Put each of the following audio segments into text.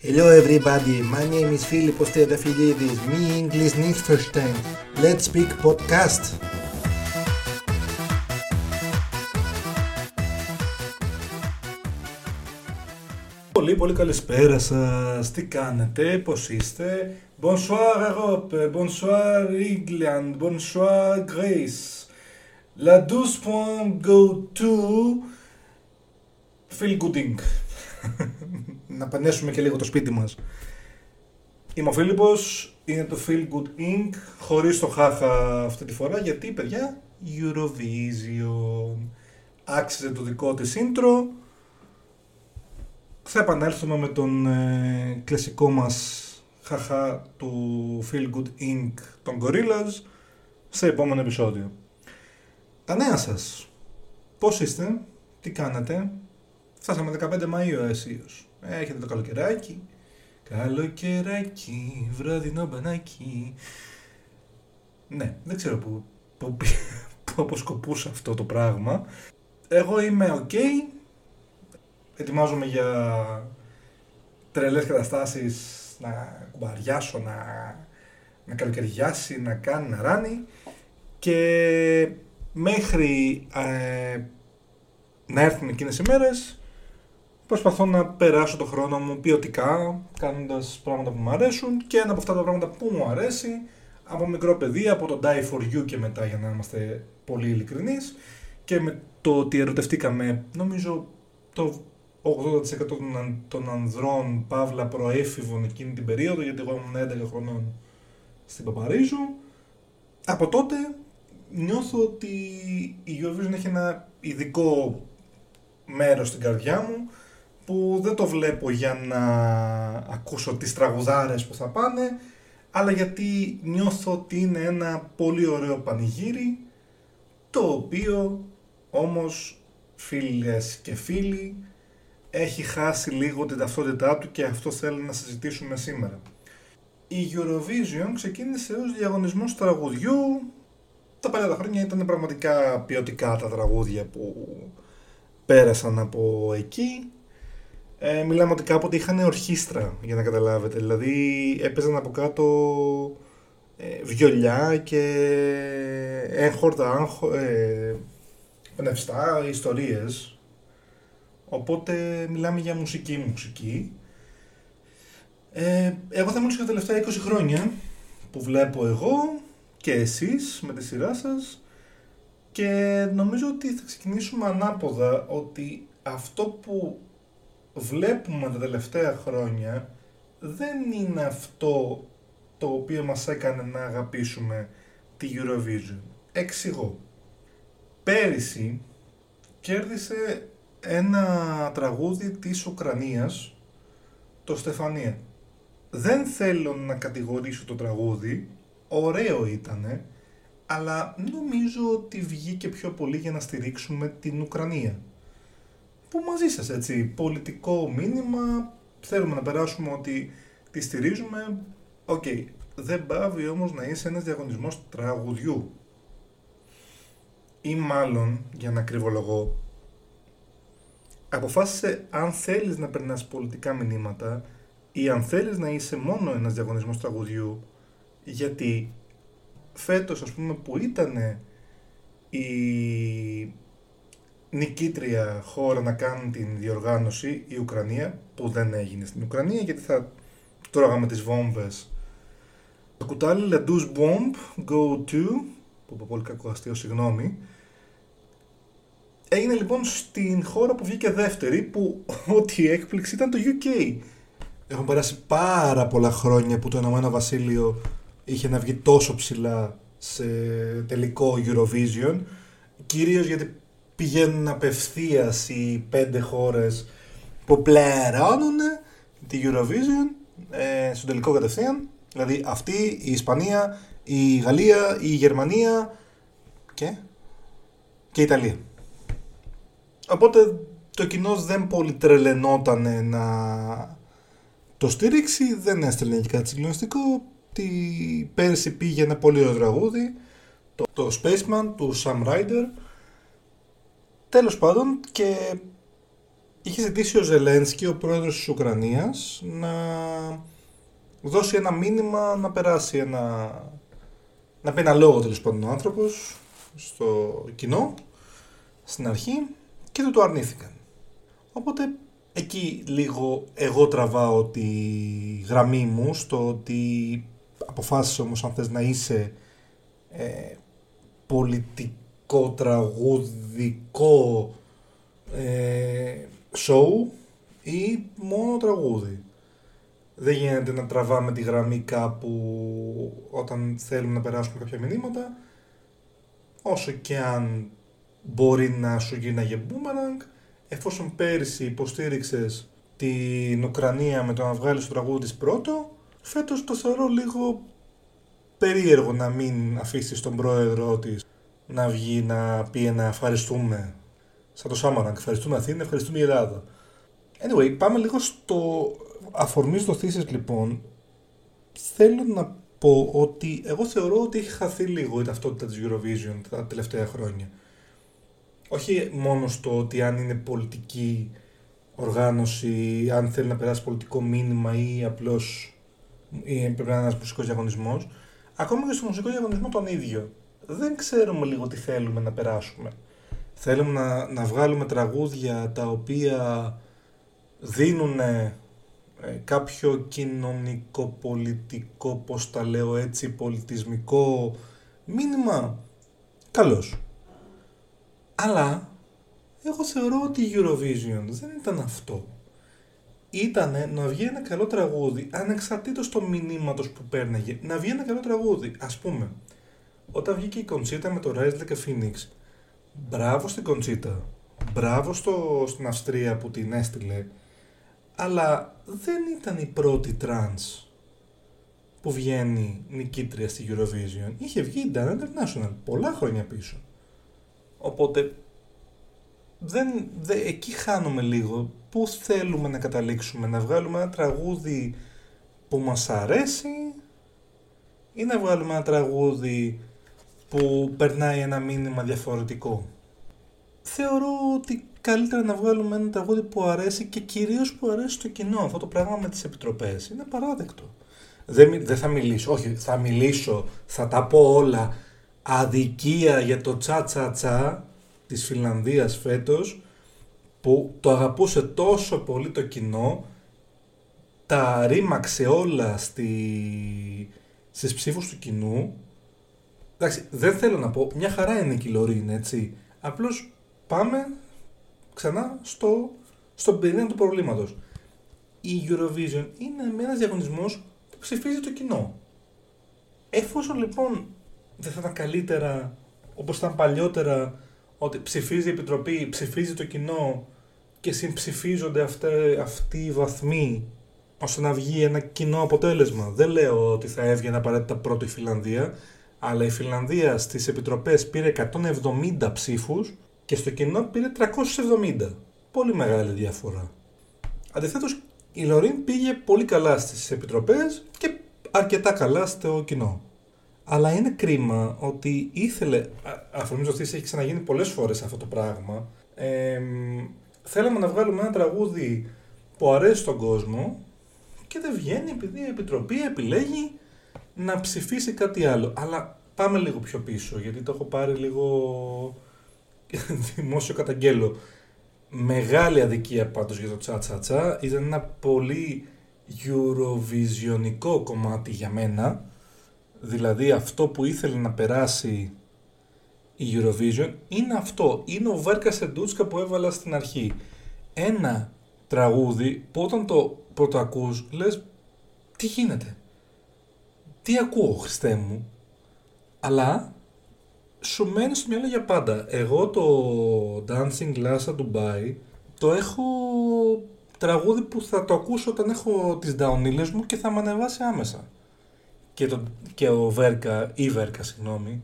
Hello everybody, my name is Philippos Triantafylidis. Me English nicht verstehen. Let's speak podcast. Πολύ πολύ καλησπέρα σας. Τι κάνετε, πώς είστε. Bonsoir Europe, bonsoir England, bonsoir Greece. La 12 go to feel gooding. να πανέσουμε και λίγο το σπίτι μας. Είμαι ο Φίλιππος, είναι το Feel Good Inc. Χωρίς το χάχα αυτή τη φορά, γιατί παιδιά, Eurovision. Άξιζε το δικό της intro. Θα επανέλθουμε με τον ε, κλασικό μας χαχά του Feel Good Inc. των Gorillaz σε επόμενο επεισόδιο. Τα νέα σας. Πώς είστε, τι κάνετε, φτάσαμε 15 Μαΐου αισίως. Έχετε το καλοκαιράκι. Καλοκαιράκι, βραδινό μπανάκι. Ναι, δεν ξέρω που, που, που αποσκοπούσε αυτό το πράγμα. Εγώ είμαι ok. Ετοιμάζομαι για τρελές καταστάσεις να κουμπαριάσω, να, να καλοκαιριάσει, να κάνει, να ράνει. Και μέχρι ε, να έρθουν εκείνες οι μέρες προσπαθώ να περάσω το χρόνο μου ποιοτικά, κάνοντας πράγματα που μου αρέσουν και ένα από αυτά τα πράγματα που μου αρέσει από μικρό παιδί, από το Die For You και μετά για να είμαστε πολύ ειλικρινείς. και με το ότι ερωτευτήκαμε νομίζω το 80% των ανδρών παύλα προέφηβων εκείνη την περίοδο γιατί εγώ ήμουν 11 χρονών στην Παπαρίζου από τότε νιώθω ότι η Eurovision έχει ένα ειδικό μέρος στην καρδιά μου που δεν το βλέπω για να ακούσω τις τραγουδάρες που θα πάνε, αλλά γιατί νιώθω ότι είναι ένα πολύ ωραίο πανηγύρι, το οποίο όμως φίλες και φίλοι έχει χάσει λίγο την ταυτότητά του και αυτό θέλω να συζητήσουμε σήμερα. Η Eurovision ξεκίνησε ως διαγωνισμός τραγουδιού, τα παλιά τα χρόνια ήταν πραγματικά ποιοτικά τα τραγούδια που πέρασαν από εκεί ε, μιλάμε ότι κάποτε είχαν ορχήστρα, για να καταλάβετε. Δηλαδή έπαιζαν από κάτω ε, βιολιά και έγχορτα, ε, πνευστά, ιστορίες. Οπότε μιλάμε για μουσική μουσική. Ε, εγώ θα μιλήσω για τα τελευταία 20 χρόνια που βλέπω εγώ και εσείς με τη σειρά σας και νομίζω ότι θα ξεκινήσουμε ανάποδα ότι αυτό που βλέπουμε τα τελευταία χρόνια δεν είναι αυτό το οποίο μας έκανε να αγαπήσουμε τη Eurovision. Εξηγώ. Πέρυσι κέρδισε ένα τραγούδι της Ουκρανίας, το Στεφανία. Δεν θέλω να κατηγορήσω το τραγούδι, ωραίο ήτανε, αλλά νομίζω ότι βγήκε πιο πολύ για να στηρίξουμε την Ουκρανία που μαζί σας έτσι, πολιτικό μήνυμα, θέλουμε να περάσουμε ότι τη στηρίζουμε, OK, okay. δεν παύει όμως να είσαι ένας διαγωνισμός τραγουδιού. Ή μάλλον, για να ακριβολογώ, αποφάσισε αν θέλεις να περνάς πολιτικά μηνύματα ή αν θέλεις να είσαι μόνο ένας διαγωνισμός τραγουδιού, γιατί φέτος ας πούμε που ήταν η νικήτρια χώρα να κάνουν την διοργάνωση η Ουκρανία, που δεν έγινε στην Ουκρανία γιατί θα τρώγαμε τις βόμβες. Το κουτάλι La Douce Bomb Go To, που είπα πολύ κακό αστείο, συγγνώμη, έγινε λοιπόν στην χώρα που βγήκε δεύτερη, που ό,τι έκπληξη ήταν το UK. Έχουν περάσει πάρα πολλά χρόνια που το Ενωμένο Βασίλειο είχε να βγει τόσο ψηλά σε τελικό Eurovision, κυρίως γιατί πηγαίνουν απευθείας οι πέντε χώρες που πληρώνουν τη Eurovision ε, στο τελικό κατευθείαν. Δηλαδή αυτή, η Ισπανία, η Γαλλία, η Γερμανία και, και η Ιταλία. Οπότε το κοινό δεν πολύ τρελαινόταν να το στήριξει, δεν έστελνε και κάτι συγκλονιστικό. Τη πέρσι πήγε ένα πολύ ωραίο τραγούδι, το, το Spaceman του Sam Ryder, Τέλος πάντων και είχε ζητήσει ο Ζελένσκι, ο πρόεδρος της Ουκρανίας, να δώσει ένα μήνυμα, να περάσει ένα... να πει ένα λόγο τέλος πάντων ο άνθρωπος στο κοινό, στην αρχή και του το αρνήθηκαν. Οπότε εκεί λίγο εγώ τραβάω τη γραμμή μου στο ότι αποφάσισε όμως αν θες να είσαι ε, πολιτικό τραγουδικό ε, show ή μόνο τραγούδι. Δεν γίνεται να τραβάμε τη γραμμή κάπου όταν θέλουμε να περάσουμε κάποια μηνύματα όσο και αν μπορεί να σου γίναγε boomerang εφόσον πέρυσι υποστήριξες την Ουκρανία με το να βγάλεις το τραγούδι της πρώτο φέτος το θεωρώ λίγο περίεργο να μην αφήσεις τον πρόεδρο της να βγει να πει να ευχαριστούμε σαν το Σάμαρανγκ, ευχαριστούμε Αθήνα, ευχαριστούμε η Ελλάδα. Anyway, πάμε λίγο στο αφορμή στο thesis λοιπόν. Θέλω να πω ότι εγώ θεωρώ ότι έχει χαθεί λίγο η ταυτότητα της Eurovision τα τελευταία χρόνια. Όχι μόνο στο ότι αν είναι πολιτική οργάνωση, αν θέλει να περάσει πολιτικό μήνυμα ή απλώς ή πρέπει να είναι ένας μουσικός διαγωνισμός, ακόμα και στο μουσικό διαγωνισμό τον ίδιο. Δεν ξέρουμε λίγο τι θέλουμε να περάσουμε. Θέλουμε να, να βγάλουμε τραγούδια τα οποία δίνουν ε, κάποιο κοινωνικό, πολιτικό, πώς τα λέω έτσι, πολιτισμικό μήνυμα. Καλώς. Αλλά εγώ θεωρώ ότι η Eurovision δεν ήταν αυτό. Ήτανε να βγει ένα καλό τραγούδι, ανεξαρτήτως του μηνύματος που πέρναγε, να βγει ένα καλό τραγούδι. Ας πούμε, όταν βγήκε η Κονσίτα με το Rise Like a Phoenix, μπράβο στην Κονσίτα, μπράβο στο, στην Αυστρία που την έστειλε, αλλά δεν ήταν η πρώτη τρανς που βγαίνει νικήτρια στη Eurovision. Είχε βγει η Dana International πολλά χρόνια πίσω. Οπότε δεν, δε, εκεί χάνουμε λίγο. Πού θέλουμε να καταλήξουμε, να βγάλουμε ένα τραγούδι που μας αρέσει ή να βγάλουμε ένα τραγούδι που περνάει ένα μήνυμα διαφορετικό. Θεωρώ ότι καλύτερα να βγάλουμε ένα τραγούδι που αρέσει και κυρίως που αρέσει στο κοινό. Αυτό το πράγμα με τις επιτροπές είναι παράδεκτο. Δεν, δεν θα μιλήσω, όχι, θα μιλήσω, θα τα πω όλα. Αδικία για το τσα τσα τσα της Φιλανδίας φέτος που το αγαπούσε τόσο πολύ το κοινό τα ρήμαξε όλα στη, στις ψήφους του κοινού Εντάξει, δεν θέλω να πω, μια χαρά είναι η Λωρίν, έτσι. Απλώς πάμε ξανά στο, στον πυρήνα του προβλήματος. Η Eurovision είναι ένας διαγωνισμός που ψηφίζει το κοινό. Εφόσον λοιπόν δεν θα ήταν καλύτερα όπως ήταν παλιότερα ότι ψηφίζει η Επιτροπή, ψηφίζει το κοινό και συμψηφίζονται αυτοί οι βαθμοί ώστε να βγει ένα κοινό αποτέλεσμα. Δεν λέω ότι θα έβγαινε απαραίτητα πρώτη η Φιλανδία, αλλά η Φιλανδία στις επιτροπές πήρε 170 ψήφους και στο κοινό πήρε 370. Πολύ μεγάλη διαφορά. Αντιθέτως, η Λωρίν πήγε πολύ καλά στις επιτροπές και αρκετά καλά στο κοινό. Αλλά είναι κρίμα ότι ήθελε, αφορμή ότι έχει ξαναγίνει πολλές φορές αυτό το πράγμα, ε, θέλαμε να βγάλουμε ένα τραγούδι που αρέσει στον κόσμο και δεν βγαίνει επειδή η Επιτροπή επιλέγει να ψηφίσει κάτι άλλο. Αλλά πάμε λίγο πιο πίσω, γιατί το έχω πάρει λίγο δημόσιο καταγγέλο. Μεγάλη αδικία πάντως για το τσα τσα τσα. Ήταν ένα πολύ Eurovisionικό κομμάτι για μένα. Δηλαδή αυτό που ήθελε να περάσει η Eurovision είναι αυτό. Είναι ο Βέρκα Σεντούτσκα που έβαλα στην αρχή. Ένα τραγούδι που όταν το πρώτο ακούς λες τι γίνεται; Τι ακούω, Χριστέ μου, αλλά σου μένει στο μυαλό για πάντα. Εγώ το Dancing Lasha Tumbai το έχω τραγούδι που θα το ακούσω όταν έχω τις down ίλες μου και θα με ανεβάσει άμεσα. Και, το, και ο Βέρκα, ή Βέρκα συγγνώμη,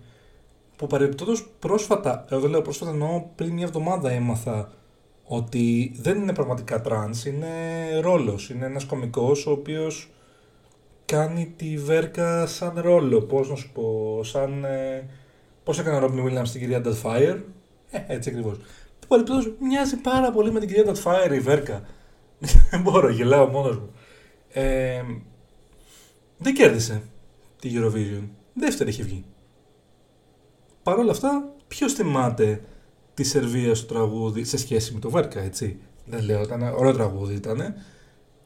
που παρεμπιπτόντως πρόσφατα, εγώ δεν λέω πρόσφατα εννοώ πριν μια εβδομάδα έμαθα ότι δεν είναι πραγματικά τρανς, είναι ρόλος, είναι ένας κομικός ο οποίος κάνει τη Βέρκα σαν ρόλο. Πώς να σου πω, σαν. Ε, Πώς έκανε ο Ρόμπιν Βίλιαμ στην κυρία Fire. Ε, έτσι ακριβώς. παρεπτόντω μοιάζει πάρα πολύ με την κυρία Ντατφάιρ η Βέρκα. Δεν μπορώ, γελάω μόνος μου. Ε, δεν κέρδισε τη Eurovision. Δεύτερη έχει βγει. Παρ' όλα αυτά, ποιος θυμάται τη Σερβία στο τραγούδι σε σχέση με το Βέρκα, έτσι. Δεν λέω, ήταν ωραίο τραγούδι ήταν.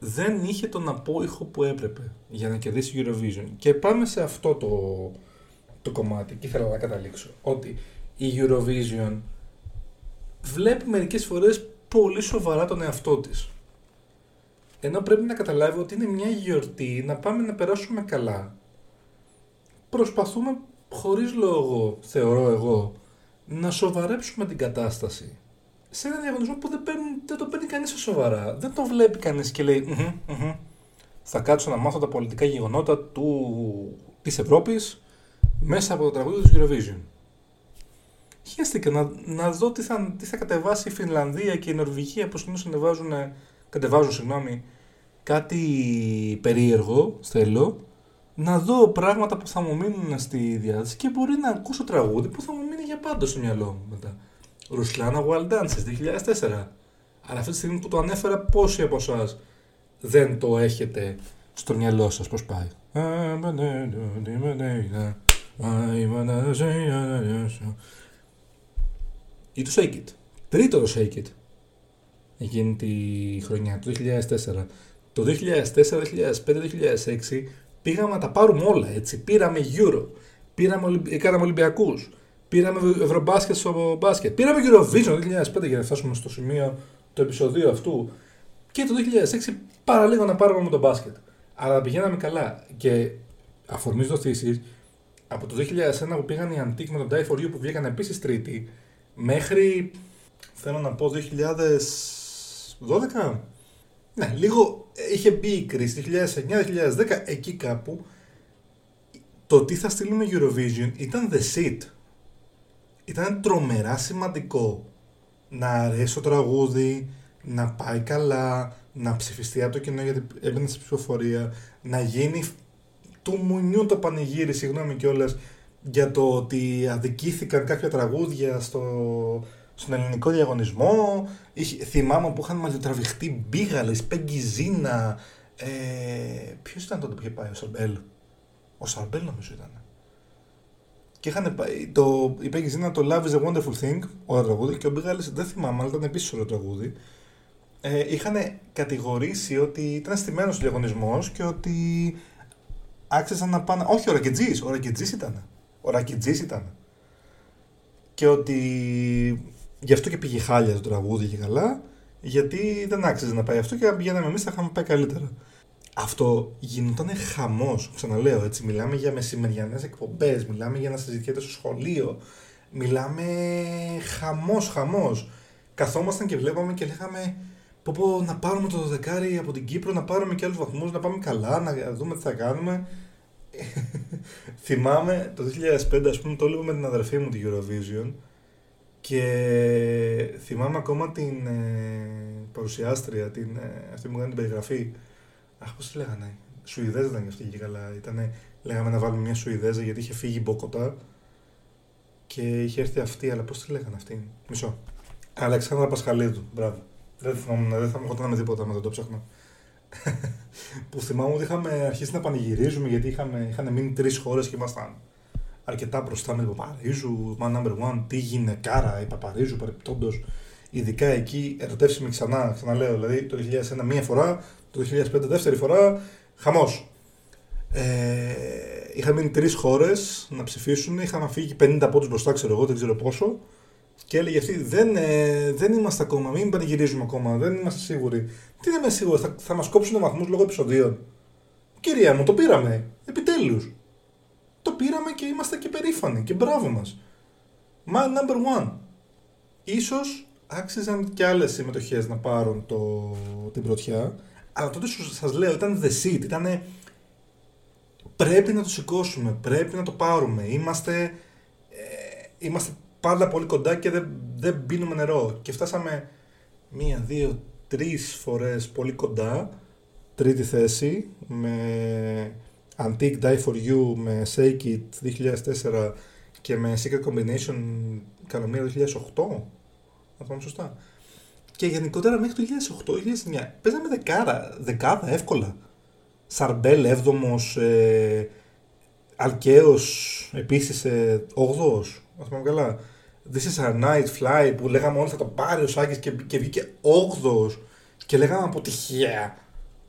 Δεν είχε τον απόϊχο που έπρεπε για να κερδίσει Eurovision. Και πάμε σε αυτό το, το κομμάτι και ήθελα να καταλήξω. Ότι η Eurovision βλέπει μερικές φορές πολύ σοβαρά τον εαυτό της. Ενώ πρέπει να καταλάβει ότι είναι μια γιορτή, να πάμε να περάσουμε καλά. Προσπαθούμε χωρίς λόγο, θεωρώ εγώ, να σοβαρέψουμε την κατάσταση. Σε ένα διαγωνισμό που δεν, δεν το παίρνει κανείς σοβαρά. Δεν το βλέπει κανείς και λέει θα κάτσω να μάθω τα πολιτικά γεγονότα του, της Ευρώπης μέσα από το τραγούδι του Eurovision. Χαίστηκα να, να δω τι θα, τι θα κατεβάσει η Φινλανδία και η Νορβηγία που συνήθως κατεβάζουν, κατεβάζουν συγγνώμη, κάτι περίεργο, θέλω, να δω πράγματα που θα μου μείνουν στη διάθεση και μπορεί να ακούσω τραγούδι που θα μου μείνει για πάντα στο μυαλό μου μετά. Ρουσλάνα Wild Dances 2004. Αλλά αυτή τη στιγμή που το ανέφερα, πόσοι από εσάς δεν το έχετε στο μυαλό σας πώς πάει; Ή το Shake It. Τρίτο το Shake It. Εκείνη τη χρονιά, το 2004. Το 2004, 2005, 2006 πήγαμε να τα πάρουμε όλα έτσι. Πήραμε Euro, πήραμε, κάναμε Ολυμπιακούς, πήραμε Ευρωμπάσκετ στο μπάσκετ, πήραμε Eurovision το 2005 για να φτάσουμε στο σημείο του επεισοδίου αυτού. Και το 2006 παραλίγο να πάρουμε με το μπάσκετ. Αλλά πηγαίναμε καλά. Και αφορμή δοθήσει, από το 2001 που πήγαν οι Antique με τον Die For You που βγήκαν επίσης τρίτη, μέχρι θέλω να πω 2012. Ναι, λίγο είχε μπει η κρίση 2009-2010, εκεί κάπου. Το τι θα στείλουμε Eurovision ήταν the shit. Ήταν τρομερά σημαντικό να αρέσει το τραγούδι, να πάει καλά, να ψηφιστεί από το κοινό γιατί έμπαινε στην ψηφοφορία, να γίνει του μουνιού το πανηγύρι, συγγνώμη κιόλας, για το ότι αδικήθηκαν κάποια τραγούδια στο, στον ελληνικό διαγωνισμό. Είχε, θυμάμαι που είχαν μαλλιοτραβηχτεί Μπίγαλης, Πέγκυ Ε, Ποιος ήταν τότε που είχε πάει, ο Σαρμπέλ; Ο Σαρμπέλ νομίζω ήταν. Και είχαν πάει, το, η Πέγκυ το Love is a Wonderful Thing, ωραίο τραγούδι, και ο Μπίγαλης δεν θυμάμαι, αλλά ήταν επίσης ωραίο τραγούδι ε, είχαν κατηγορήσει ότι ήταν στημένος ο διαγωνισμός και ότι άξιζαν να πάνε... Όχι, ο Ρακετζής, ο Ρακετζής ήταν. Ο Ρακετζής ήταν. Και ότι γι' αυτό και πήγε χάλια το τραγούδι και καλά, γιατί δεν άξιζε να πάει αυτό και αν πηγαίναμε εμείς θα είχαμε πάει καλύτερα. Αυτό γινόταν χαμός. Ξαναλέω έτσι. Μιλάμε για μεσημεριανές εκπομπές, μιλάμε για να συζητιέται στο σχολείο. Μιλάμε χαμός, χαμός. Καθόμασταν και βλέπαμε και λέγαμε πω, πω να πάρουμε το δεκάρι από την Κύπρο, να πάρουμε και άλλους βαθμούς, να πάμε καλά, να δούμε τι θα κάνουμε. Θυμάμαι το 2005, ας πούμε, το έλεγα με την αδερφή μου τη Eurovision και θυμάμαι ακόμα την ε, παρουσιάστρια, την, ε, αυτή που έκανε την περιγραφή. Αχ, πώς τη λέγανε, Σουηδέζα ήταν αυτή και καλά. Ήτανε, λέγαμε να βάλουμε μια Σουηδέζα γιατί είχε φύγει η Μποκοτά και είχε έρθει αυτή, αλλά πώς τη λέγανε αυτή; Μισό. Αλεξάνδρα Πασχαλίδου, μπράβο. Δεν θυμάμαι, δεν θα μου με τίποτα με το ψάχνα. που θυμάμαι ότι είχαμε αρχίσει να πανηγυρίζουμε γιατί είχαμε, είχαν μείνει τρεις χώρες και ήμασταν αρκετά μπροστά με την Παπαρίζου, man number one, τι γυναικάρα η Παπαρίζου παρεπτόντως. Ειδικά εκεί ερωτεύσιμη ξανά, ξαναλέω, δηλαδή το 2001 μία φορά, το 2005 δεύτερη φορά, χαμός. Ε, είχαμε μείνει τρεις χώρες να ψηφίσουν, είχαμε φύγει 50 πόντους μπροστά, ξέρω εγώ, δεν ξέρω πόσο. Και έλεγε αυτή, δεν, ε, δεν είμαστε ακόμα, μην πανηγυρίζουμε ακόμα, δεν είμαστε σίγουροι. Τι δεν είμαι σίγουροι, θα, θα μας κόψουν βαθμούς λόγω επεισοδίων. Κυρία μου, το πήραμε. Επιτέλους. Το πήραμε και είμαστε και περήφανοι και μπράβο μας. Man number one. Ίσως άξιζαν και άλλες συμμετοχές να πάρουν το, την πρωτιά, αλλά τότε σας λέω ήταν the seat, ήταν πρέπει να το σηκώσουμε, πρέπει να το πάρουμε. Είμαστε, ε, είμαστε πάντα πολύ κοντά και δεν, δεν πίνουμε νερό. Και φτάσαμε μία, δύο, τρεις φορές πολύ κοντά. Τρίτη θέση με Antique Die For You, με Shake It 2004 και με Secret Combination Καλομία 2008. αν θυμάμαι σωστά. Και γενικότερα μέχρι το 2008-2009 παίζαμε δεκάρα, δεκάδα εύκολα. Σαρμπέλ 7ο, ε, Αλκαίος επίσης ε, 8ο. Α πούμε καλά. This is a night fly που λέγαμε όλοι θα το πάρει ο Σάκης και, και βγήκε 8ο. Και λέγαμε αποτυχία.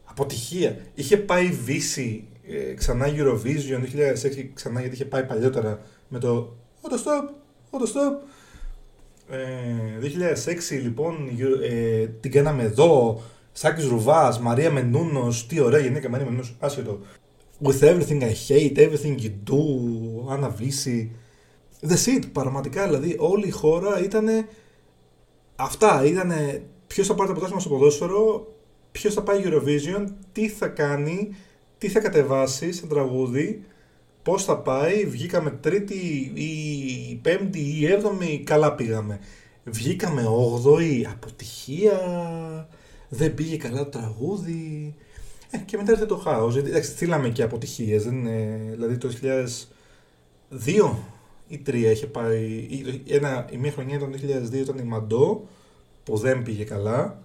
Αποτυχία. Είχε πάει Βύση ε, ξανά Eurovision 2006 ξανά γιατί είχε πάει παλιότερα με το Auto Stop, Auto Stop. Ε, 2006 λοιπόν ε, την κάναμε εδώ. Σάκης Ρουβάς, Μαρία Μενούνος, τι ωραία γυναίκα Μαρία Μενούνος, άσχετο. With everything I hate, everything you do, Άννα Βύση. The shit, πραγματικά δηλαδή όλη η χώρα ήταν αυτά, ήταν ποιος θα πάρει το πρωτάθλημα στο ποδόσφαιρο, ποιος θα πάει Eurovision, τι θα κάνει, τι θα κατεβάσει σαν τραγούδι, πώς θα πάει. Βγήκαμε τρίτη ή πέμπτη ή έβδομη, καλά πήγαμε. Βγήκαμε όγδοη, αποτυχία, δεν πήγε καλά το τραγούδι. Ε, και μετά ήρθε το χάος. Εντάξει, στείλαμε και αποτυχίες. Δηλαδή το 2002 ή 3 είχε πάει. Ένα, η μία χρονιά ήταν το 2002, ήταν η Μαντό, που δεν πήγε καλά.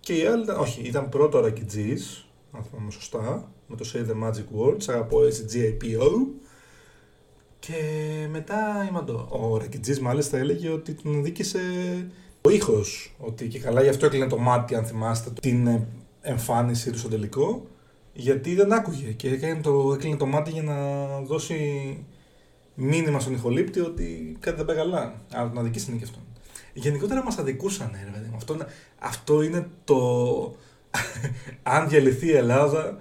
Και η άλλη ήταν, όχι, ήταν πρώτο ο Ρακιτζής, αν θυμάμαι σωστά, με το Say the Magic Words, αγαπώ έτσι GIPO. Και μετά η Μαντό. Ο Ρακιτζής μάλιστα έλεγε ότι τον δίκησε ο ήχος, ότι και καλά γι' αυτό έκλεινε το μάτι, αν θυμάστε, την εμφάνιση του στο τελικό, γιατί δεν άκουγε και έκανε το, έκλεινε το μάτι για να δώσει μήνυμα στον ηχολήπτη ότι κάτι δεν πάει καλά. Αλλά τον αδικήσει είναι και αυτόν. Γενικότερα μας αδικούσαν, ρε παιδί Αυτό, αυτό είναι το. Αν διαλυθεί η Ελλάδα,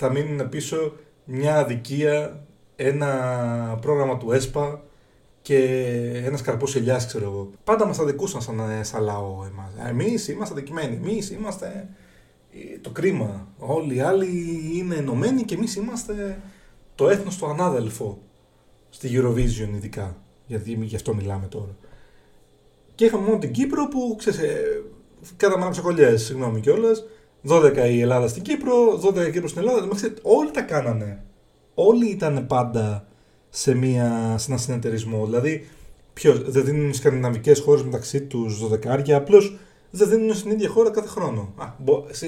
θα μείνουν πίσω μια αδικία, ένα πρόγραμμα του ΕΣΠΑ και ένας καρπός ελιάς, ξέρω εγώ. Πάντα μας αδικούσαν σαν, σαν λαό εμάς. Εμείς είμαστε αδικημένοι. Εμείς είμαστε ε, το κρίμα. Όλοι οι άλλοι είναι ενωμένοι και εμείς είμαστε το έθνος το ανάδελφο στη Eurovision ειδικά. Γιατί γι' αυτό μιλάμε τώρα. Και είχαμε μόνο την Κύπρο που ξέρεις, ε, κάναμε ψεκολιέ, συγγνώμη κιόλας. 12 η Ελλάδα στην Κύπρο, 12 η Κύπρο στην Ελλάδα. όλοι τα κάνανε. Όλοι ήταν πάντα σε, μια, σε ένα συνεταιρισμό. Δηλαδή, ποιος, δεν δίνουν οι σκανδιναβικές χώρες μεταξύ τους 12 απλώς δεν δίνουν στην ίδια χώρα κάθε χρόνο.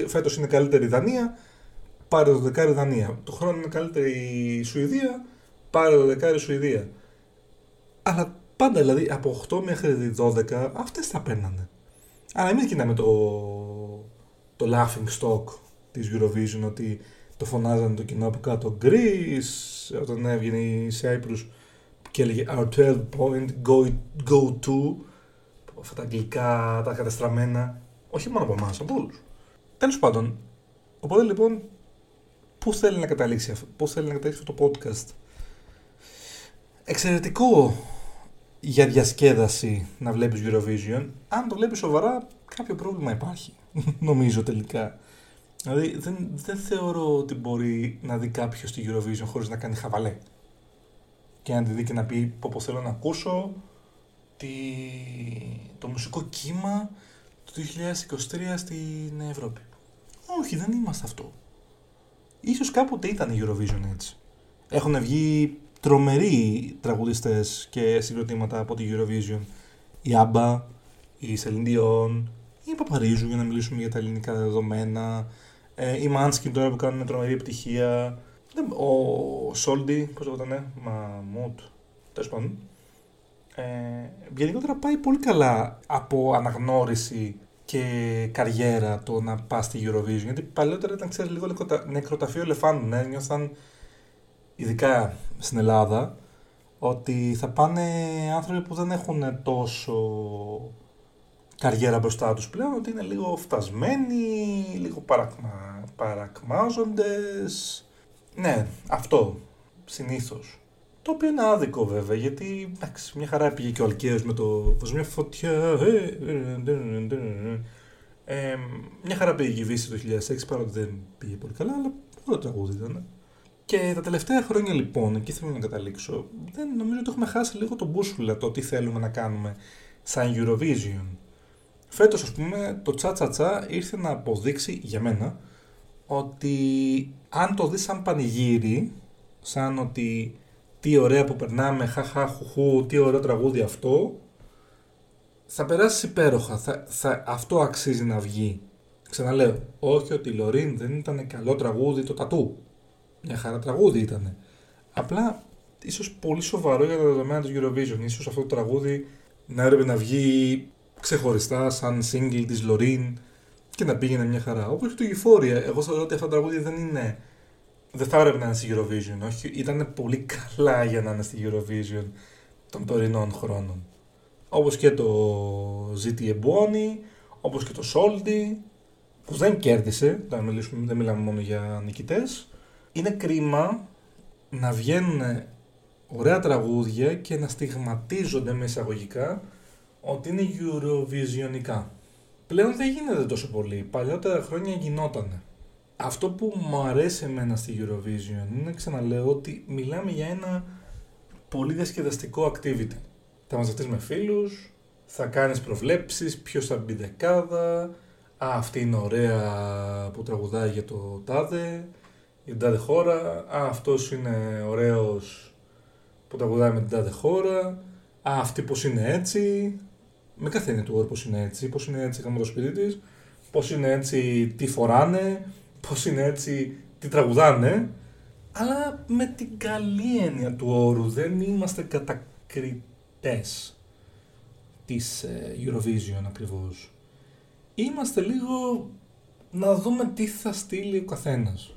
Φέτος είναι καλύτερη η Δανία, πάρε το δεκάρι Δανία. Το χρόνο είναι καλύτερη η Σουηδία, πάρε το δεκάρι Σουηδία. Αλλά πάντα δηλαδή από 8 μέχρι 12 αυτές τα παίρνανε. Αλλά εμείς γίναμε το, το laughing stock της Eurovision ότι το φωνάζανε το κοινό από κάτω Greece όταν έβγαινε η Cyprus και έλεγε Our 12 point go, go to αυτά τα αγγλικά, τα κατεστραμμένα όχι μόνο από εμάς, από όλους. Τέλος πάντων, οπότε λοιπόν πού θέλει να καταλήξει αυτό, πώς θέλει να καταλήξει αυτό το podcast; Εξαιρετικό για διασκέδαση να βλέπεις Eurovision. Αν το βλέπεις σοβαρά, κάποιο πρόβλημα υπάρχει. Νομίζω τελικά. Δηλαδή δεν, δεν θεωρώ ότι μπορεί να δει κάποιος τη Eurovision χωρίς να κάνει χαβαλέ. Και να τη δει και να πει πω, πω θέλω να ακούσω τη... το μουσικό κύμα του 2023 στην Ευρώπη. Όχι, δεν είμαστε αυτό. Ίσως κάποτε ήταν η Eurovision έτσι. Έχουν βγει τρομεροί τραγουδιστές και συγκροτήματα από τη Eurovision. Η ABBA, η Celine Dion, η Παπαρίζου για να μιλήσουμε για τα ελληνικά δεδομένα, ε, η Manskin τώρα που κάνουν τρομερή επιτυχία, ο Σόλντι, πώς το ήταν, Μαμούτ, τέλος πάντων. Ε, γενικότερα πάει πολύ καλά από αναγνώριση και καριέρα το να πας στη Eurovision. Γιατί παλιότερα ήταν, ξέρεις, λίγο νεκροταφείο ελεφάντων. Ναι, νιώθαν ειδικά στην Ελλάδα, ότι θα πάνε άνθρωποι που δεν έχουν τόσο καριέρα μπροστά τους πλέον, ότι είναι λίγο φτασμένοι, λίγο παρακμα... παρακμάζοντες. Ναι, αυτό, συνήθως. Το οποίο είναι άδικο βέβαια, γιατί εντάξει, μια χαρά πήγε και ο Αλκαίος με το μια φωτιά». Ε, μια χαρά πήγε η Βύση το 2006, παρότι δεν πήγε πολύ καλά, αλλά το τραγούδι ήταν. Και τα τελευταία χρόνια λοιπόν, εκεί θέλω να καταλήξω, δεν νομίζω ότι έχουμε χάσει λίγο τον μπούσουλα το τι θέλουμε να κάνουμε σαν Eurovision. Φέτος ας πούμε το τσα τσα τσα ήρθε να αποδείξει για μένα ότι αν το δεις σαν πανηγύρι, σαν ότι τι ωραία που περνάμε, χαχά, χουχού, τι ωραίο τραγούδι αυτό, θα περάσεις υπέροχα. Θα, θα, αυτό αξίζει να βγει. Ξαναλέω, όχι ότι η Λωρίν δεν ήταν καλό τραγούδι το τατού. Μια χαρά τραγούδι ήταν. Απλά ίσως πολύ σοβαρό για τα δεδομένα του Eurovision. Ίσως αυτό το τραγούδι να έπρεπε να βγει ξεχωριστά σαν single της Λωρίν και να πήγαινε μια χαρά. Όπως και το Euphoria. Εγώ θεωρώ ότι αυτό το τραγούδι δεν είναι... Δεν θα έπρεπε να είναι στη Eurovision. Όχι, ήταν πολύ καλά για να είναι στη Eurovision των τωρινών χρόνων. Όπως και το ZT Ebuoni, όπως και το Soldi, που δεν κέρδισε, δεν, μιλήσουμε, δεν μιλάμε μόνο για νικητές. Είναι κρίμα να βγαίνουν ωραία τραγούδια και να στιγματίζονται με εισαγωγικά ότι είναι Eurovisionικά. Πλέον δεν γίνεται τόσο πολύ. Παλιότερα χρόνια γινότανε. Αυτό που μου αρέσει εμένα στη Eurovision είναι, ξαναλέω, ότι μιλάμε για ένα πολύ διασκεδαστικό activity. Θα μαζευτείς με φίλους, θα κάνεις προβλέψεις, ποιος θα μπει δεκάδα, α, αυτή είναι ωραία που τραγουδάει για το τάδε, για την τάδε χώρα, α, αυτός είναι ωραίος που τραγουδάει με την τάδε χώρα, α, αυτή πως είναι έτσι, με κάθε έννοια του όρου πως είναι έτσι, πως είναι έτσι γάμο το σπίτι της, πως είναι έτσι τι φοράνε, πως είναι έτσι τι τραγουδάνε, αλλά με την καλή έννοια του όρου δεν είμαστε κατακριτές της ε, Eurovision ακριβώς. Είμαστε λίγο να δούμε τι θα στείλει ο καθένας.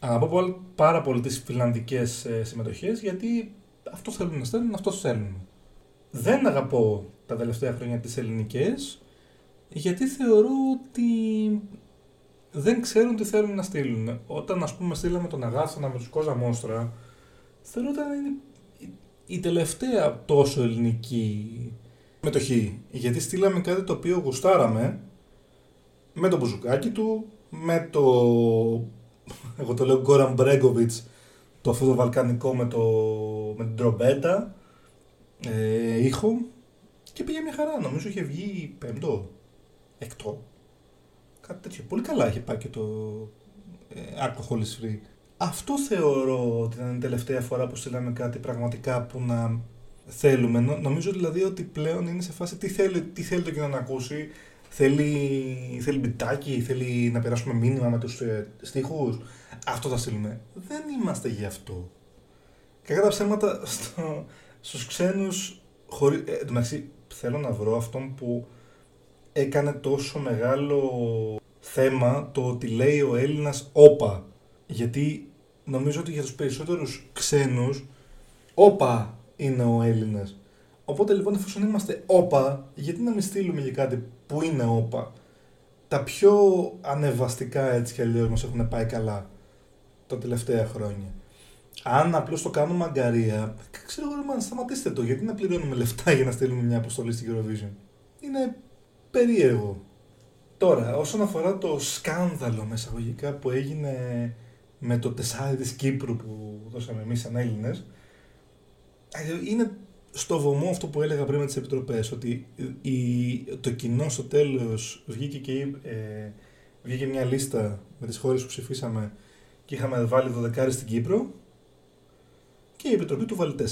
Αγαπώ πάρα πολύ τις φιλανδικές ε, συμμετοχές γιατί αυτό θέλουν να στέλνουν, αυτό θέλουν. Δεν αγαπώ τα τελευταία χρόνια τις ελληνικές γιατί θεωρώ ότι δεν ξέρουν τι θέλουν να στείλουν. Όταν ας πούμε στείλαμε τον Αγάθωνα με τους Κόζα Μόστρα θεωρώ ότι ήταν η τελευταία τόσο ελληνική συμμετοχή. Γιατί στείλαμε κάτι το οποίο γουστάραμε με το μπουζουκάκι του, με το εγώ το λέω Γκόραν Μπρέγκοβιτς, το αυτό το βαλκανικό με, το, με την τρομπέτα, ε, ήχο και πήγε μια χαρά. Νομίζω είχε βγει πέμπτο, εκτό. Κάτι τέτοιο. Πολύ καλά είχε πάει και το ε, Alcohol is Free. Αυτό θεωρώ ότι ήταν η τελευταία φορά που στείλαμε κάτι πραγματικά που να θέλουμε. Νομίζω δηλαδή ότι πλέον είναι σε φάση τι θέλει, τι θέλει το κοινό να ακούσει, Θέλει, θέλει μπιτάκι, θέλει να περάσουμε μήνυμα με τους ε, στίχους. Αυτό θα στείλουμε. Δεν είμαστε γι' αυτό. Κακά τα ψέματα στο, στους ξένους, χωρί, ε, μεταξύ, θέλω να βρω αυτόν που έκανε τόσο μεγάλο θέμα το ότι λέει ο Έλληνας όπα. Γιατί νομίζω ότι για τους περισσότερους ξένους όπα είναι ο Έλληνας. Οπότε λοιπόν εφόσον είμαστε όπα, γιατί να μην στείλουμε για κάτι που είναι όπα. Τα πιο ανεβαστικά έτσι κι αλλιώς μας έχουν πάει καλά τα τελευταία χρόνια. Αν απλώς το κάνουμε αγκαρία, ξέρω εγώ, σταματήστε το. Γιατί να πληρώνουμε λεφτά για να στείλουμε μια αποστολή στην Eurovision; Είναι περίεργο. Τώρα, όσον αφορά το σκάνδαλο μεσαγωγικά που έγινε με το τεσάρι της Κύπρου που δώσαμε εμείς σαν Έλληνες, ε, είναι στο βωμό αυτό που έλεγα πριν με τις επιτροπές, ότι η, το κοινό στο τέλος βγήκε και ε, βγήκε μια λίστα με τις χώρες που ψηφίσαμε και είχαμε βάλει 12 στην Κύπρο και η Επιτροπή του βάλει 4.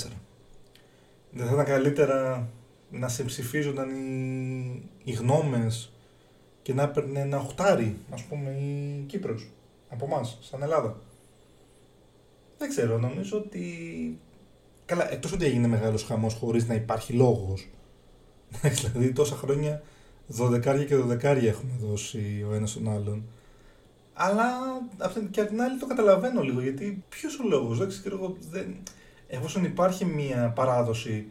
Δεν θα ήταν καλύτερα να σε ψηφίζονταν οι, οι γνώμες και να έπαιρνε ένα οχτάρι, ας πούμε, η Κύπρος από εμάς, σαν Ελλάδα. Δεν ξέρω, νομίζω ότι Καλά, εκτός ότι έγινε μεγάλος χαμός χωρίς να υπάρχει λόγος. δηλαδή, τόσα χρόνια δωδεκάρια και δωδεκάρια έχουμε δώσει ο ένας τον άλλον. Αλλά και απ' την άλλη το καταλαβαίνω λίγο γιατί ποιος ο λόγος, δεν ξέρω δεν... Εφόσον υπάρχει μια παράδοση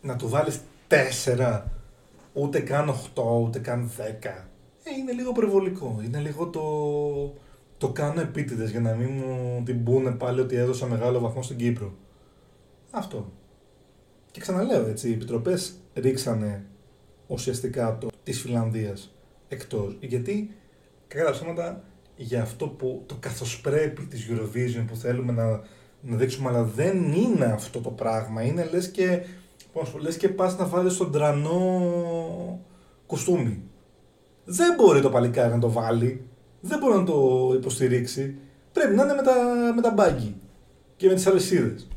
να του βάλεις τέσσερα, ούτε καν οχτώ, ούτε καν δέκα. Ε, είναι λίγο προβολικό. Είναι λίγο το, το κάνω επίτηδες για να μην μου την πούνε πάλι ότι έδωσα μεγάλο βαθμό στην Κύπρο. Αυτό. Και ξαναλέω έτσι, οι επιτροπές ρίξανε ουσιαστικά το της Φιλανδίας εκτός. Γιατί, κατά ψέματα, για αυτό που το καθώς πρέπει της Eurovision που θέλουμε να, να δείξουμε, αλλά δεν είναι αυτό το πράγμα. Είναι λες και, πώς, λες και πας να βάλεις τον τρανό κοστούμι. Δεν μπορεί το παλικάρι να το βάλει, δεν μπορεί να το υποστηρίξει. Πρέπει να είναι με τα, με τα μπάγκι και με τις αλυσίδες.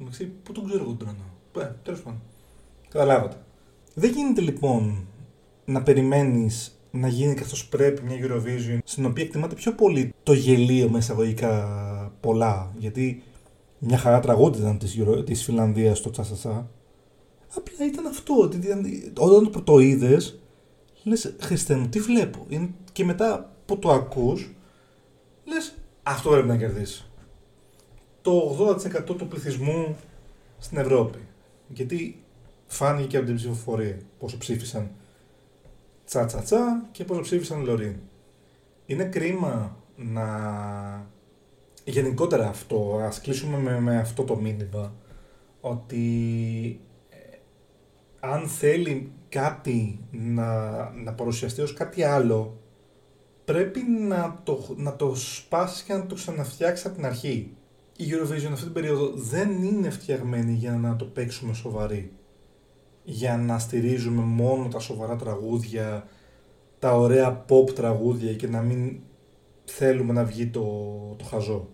Εντάξει, πού τον ξέρω εγώ τον τρανό. Ε, τέλος πάντων. Καταλάβατε. Δεν γίνεται λοιπόν να περιμένεις να γίνει καθώς πρέπει μια Eurovision στην οποία εκτιμάται πιο πολύ το γελίο με εισαγωγικά πολλά γιατί μια χαρά τραγούδι ήταν της, Euro, της Φιλανδίας το τσασασά απλά ήταν αυτό ότι ήταν, όταν το, το είδες λες Χριστέ μου τι βλέπω και μετά που το ακούς λες αυτό πρέπει να κερδίσεις το 80% του πληθυσμού στην Ευρώπη. Γιατί φάνηκε και από την ψηφοφορία πόσο ψήφισαν τσα τσα τσα και πόσο ψήφισαν Λωρίν. Είναι κρίμα να... Γενικότερα αυτό, ας κλείσουμε με, με αυτό το μήνυμα, ότι ε, αν θέλει κάτι να, να παρουσιαστεί ως κάτι άλλο, πρέπει να το, να το σπάσεις και να το ξαναφτιάξεις από την αρχή. Η Eurovision αυτή την περίοδο δεν είναι φτιαγμένη για να το παίξουμε σοβαρή για να στηρίζουμε μόνο τα σοβαρά τραγούδια, τα ωραία pop τραγούδια και να μην θέλουμε να βγει το, το χαζό.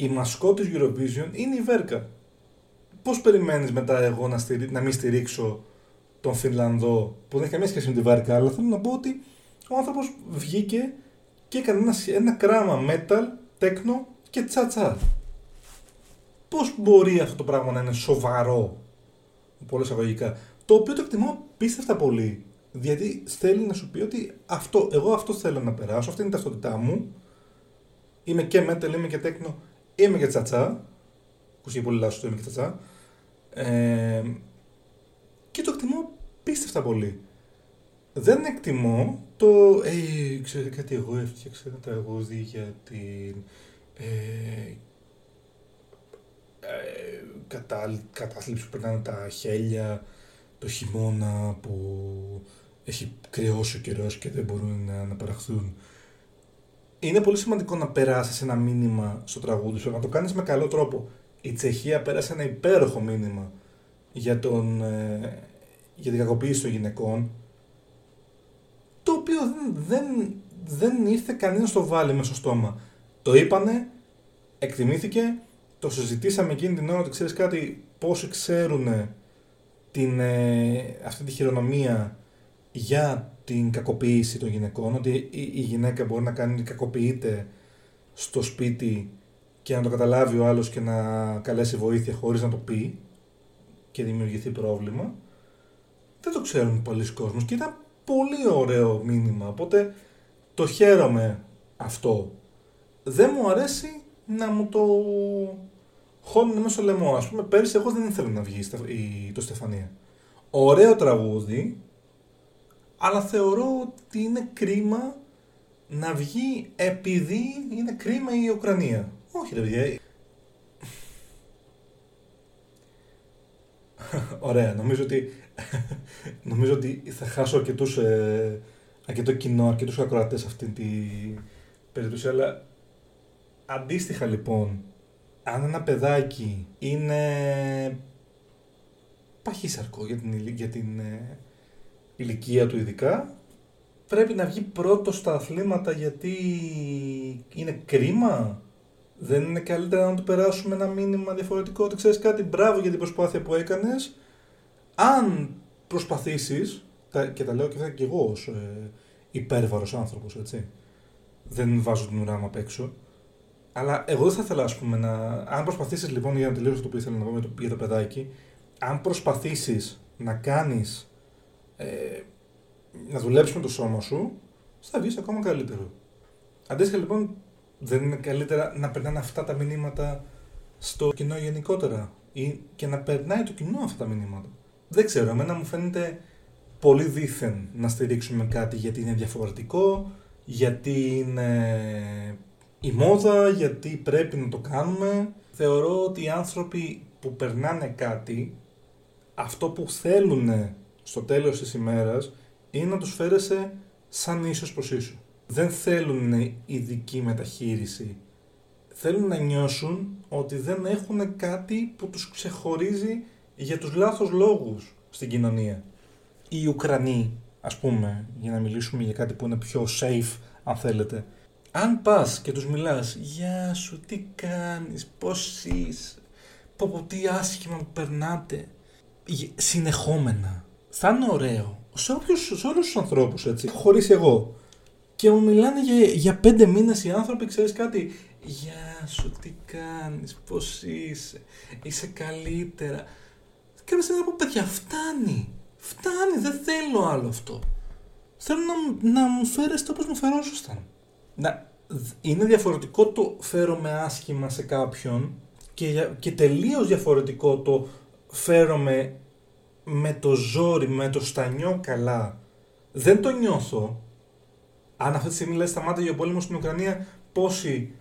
Η μασκό της Eurovision είναι η Βέρκα. Πώς περιμένεις μετά εγώ να, στηρί... να μην στηρίξω τον Φινλανδό που δεν έχει καμία σχέση με τη Βέρκα, αλλά θέλω να πω ότι ο άνθρωπος βγήκε και έκανε ένα, ένα κράμα metal, techno και τσατσά. Πώς μπορεί αυτό το πράγμα να είναι σοβαρό πολλά εισαγωγικά. Το οποίο το εκτιμώ πίστευτα πολύ. Γιατί θέλει να σου πει ότι αυτό, εγώ αυτό θέλω να περάσω, αυτή είναι η ταυτότητά μου. Είμαι και metal, είμαι και techno, είμαι και τσατσά. Που πολύ λάθο, είμαι και τσατσά. Ε, και το εκτιμώ πίστευτα πολύ. Δεν εκτιμώ το. Ε, ξέρετε κάτι, εγώ έφτιαξα ένα τραγούδι για την. Ε, ε, κατά, κατάθλιψη που περνάνε τα χέλια, το χειμώνα που έχει κρυώσει ο καιρός και δεν μπορούν να, να παραχθούν. Είναι πολύ σημαντικό να περάσεις ένα μήνυμα στο τραγούδι σου, να το κάνεις με καλό τρόπο. Η Τσεχία πέρασε ένα υπέροχο μήνυμα για, τον, ε, για την κακοποίηση των γυναικών, το οποίο δεν, δεν, δεν ήρθε κανένας στο βάλει μέσα στο στόμα. Το είπανε, εκτιμήθηκε το συζητήσαμε εκείνη την ώρα ότι ξέρεις κάτι, πόσοι ξέρουν την, ε, αυτή τη χειρονομία για την κακοποίηση των γυναικών, ότι η, η γυναίκα μπορεί να κάνει κακοποιείται στο σπίτι και να το καταλάβει ο άλλος και να καλέσει βοήθεια χωρίς να το πει και δημιουργηθεί πρόβλημα. Δεν το ξέρουν πολλοί κόσμος και ήταν πολύ ωραίο μήνυμα, οπότε το χαίρομαι αυτό. Δεν μου αρέσει να μου το χώνουν μέσα στο λαιμό. Α πούμε, πέρυσι εγώ δεν ήθελα να βγει το Στεφανία. Ωραίο τραγούδι, αλλά θεωρώ ότι είναι κρίμα να βγει επειδή είναι κρίμα η Ουκρανία. Όχι ρε παιδιά. Ωραία, νομίζω ότι, νομίζω ότι θα χάσω αρκετούς, ε, αρκετό κοινό, αρκετούς ακροατές αυτή την περίπτωση, αλλά αντίστοιχα λοιπόν αν ένα παιδάκι είναι παχύσαρκο για την, για την ε, ηλικία του ειδικά, πρέπει να βγει πρώτος στα αθλήματα γιατί είναι κρίμα. Δεν είναι καλύτερα να του περάσουμε ένα μήνυμα διαφορετικό ότι ξέρεις κάτι, μπράβο για την προσπάθεια που έκανες. Αν προσπαθήσεις, και τα λέω και θα και εγώ ως ε, υπέρβαρος άνθρωπος, έτσι. Δεν βάζω την ουρά μου απ' έξω. Αλλά εγώ δεν θα ήθελα, ας πούμε, να. Αν προσπαθήσεις λοιπόν, για να τελειώσω το που ήθελα να πω το, για το παιδάκι, αν προσπαθήσεις να κάνεις. Ε, να δουλέψει με το σώμα σου, θα βγεις ακόμα καλύτερο. Αντίστοιχα λοιπόν, δεν είναι καλύτερα να περνάνε αυτά τα μηνύματα στο κοινό γενικότερα ή και να περνάει το κοινό αυτά τα μηνύματα. Δεν ξέρω, εμένα μου φαίνεται πολύ δίθεν να στηρίξουμε κάτι γιατί είναι διαφορετικό, γιατί είναι η μόδα, γιατί πρέπει να το κάνουμε. Θεωρώ ότι οι άνθρωποι που περνάνε κάτι, αυτό που θέλουν στο τέλος της ημέρας είναι να τους φέρεσαι σαν ίσος προς ίσο. Δεν θέλουν ειδική μεταχείριση. Θέλουν να νιώσουν ότι δεν έχουν κάτι που τους ξεχωρίζει για τους λάθος λόγους στην κοινωνία. Οι Ουκρανοί, ας πούμε, για να μιλήσουμε για κάτι που είναι πιο safe, αν θέλετε, αν πας και τους μιλάς, γεια σου, τι κάνεις, πώς είσαι, πω, πω τι άσχημα που περνάτε, συνεχόμενα, θα είναι ωραίο σε, όποιους, σε όλους τους ανθρώπους, έτσι, χωρίς εγώ. Και μου μιλάνε για, για πέντε μήνες οι άνθρωποι, ξέρεις κάτι, Γεια σου, τι κάνεις, πώς είσαι, είσαι καλύτερα. Και με να πω, παιδιά, φτάνει, φτάνει, δεν θέλω άλλο αυτό. Θέλω να, να μου φέρεστε όπως μου φερόσασταν. Να, είναι διαφορετικό το φέρομαι άσχημα σε κάποιον και, και τελείως διαφορετικό το φέρομαι με το ζόρι, με το στανιό καλά. Δεν το νιώθω. Αν αυτή τη στιγμή λέει σταμάτησε ο πόλεμος στην Ουκρανία, πόσοι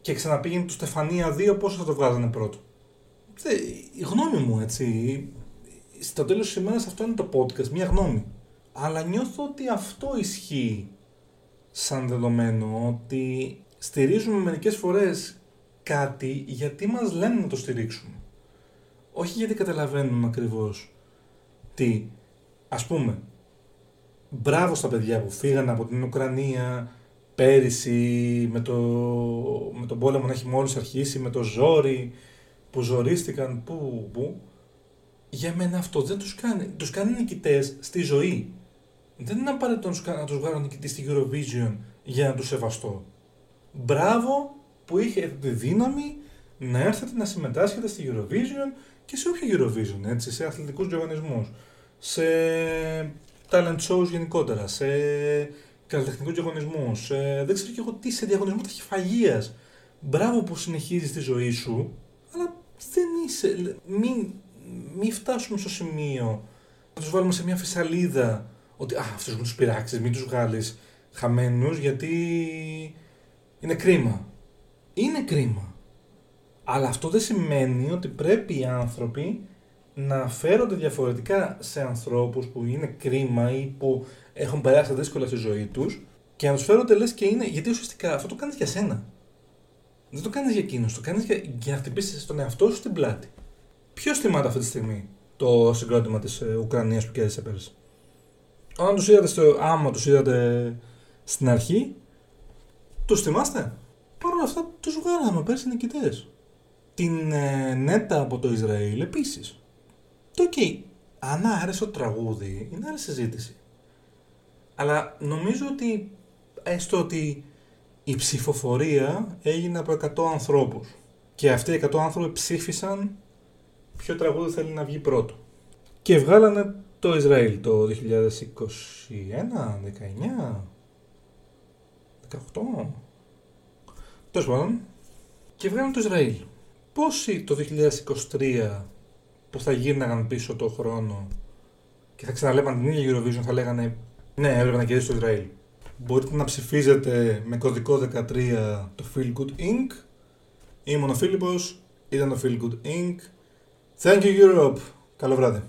και ξαναπήγαινε το Στεφανία 2, πόσο θα το βγάζανε πρώτο. Η γνώμη μου, έτσι. Στο τέλος της ημέρας αυτό είναι το podcast, μια γνώμη. Αλλά νιώθω ότι αυτό ισχύει σαν δεδομένο, ότι στηρίζουμε μερικές φορές κάτι γιατί μας λένε να το στηρίξουμε. Όχι γιατί καταλαβαίνουμε ακριβώς τι. Ας πούμε, μπράβο στα παιδιά που φύγανε από την Ουκρανία πέρυσι με, το, με τον πόλεμο να έχει μόλις αρχίσει, με το ζόρι που ζορίστηκαν, που, που. Για μένα αυτό δεν τους κάνει. Τους κάνει νικητές στη ζωή. Δεν είναι απαραίτητο να τους βγάλω νικητή στη Eurovision για να τους σεβαστώ. Μπράβο που είχε τη δύναμη να έρθετε να συμμετάσχετε στη Eurovision και σε όποιο Eurovision, έτσι, σε αθλητικούς διαγωνισμούς, σε talent shows γενικότερα, σε καλλιτεχνικούς διαγωνισμούς, σε... δεν ξέρω και εγώ τι, σε διαγωνισμούς ταχυφαγίας. Μπράβο που συνεχίζεις τη ζωή σου, αλλά δεν είσαι, μην, μην φτάσουμε στο σημείο να τους βάλουμε σε μια φυσαλίδα ότι α, αυτούς έχουν τους πειράξεις, μην τους βγάλεις χαμένους γιατί είναι κρίμα. Είναι κρίμα. Αλλά αυτό δεν σημαίνει ότι πρέπει οι άνθρωποι να φέρονται διαφορετικά σε ανθρώπους που είναι κρίμα ή που έχουν περάσει δύσκολα στη ζωή τους και να τους φέρονται λες και είναι, γιατί ουσιαστικά αυτό το κάνεις για σένα. Δεν το κάνεις για εκείνους, το κάνεις για, για να χτυπήσεις στον εαυτό σου στην πλάτη. Ποιος θυμάται αυτή τη στιγμή το συγκρότημα της ε, Ουκρανίας που κέρδισε πέρυσι; Όταν τους είδατε στο, άμα τους είδατε στην αρχή, τους θυμάστε; Παρ' όλα αυτά τους βγάλαμε πέρσι νικητές την ε, νέτα από το Ισραήλ επίσης. Το ok, αν άρεσε το τραγούδι, είναι άλλη συζήτηση. Αλλά νομίζω ότι έστω ότι η ψηφοφορία έγινε από 100 ανθρώπους και αυτοί οι 100 άνθρωποι ψήφισαν ποιο τραγούδι θέλει να βγει πρώτο. Και βγάλανε το Ισραήλ το 2021, 19, 18. Τέλος πάντων. Και βγάλανε το Ισραήλ πόσοι το 2023 που θα γύρναγαν πίσω το χρόνο και θα ξαναλέγαν την ίδια Eurovision θα λέγανε ναι έπρεπε να κερδίσει το Ισραήλ. Μπορείτε να ψηφίζετε με κωδικό 13 το Feel Good Inc. Ήμουν ο Φίλιππος, ήταν το Feel Good Inc. Thank you Europe. Καλό βράδυ.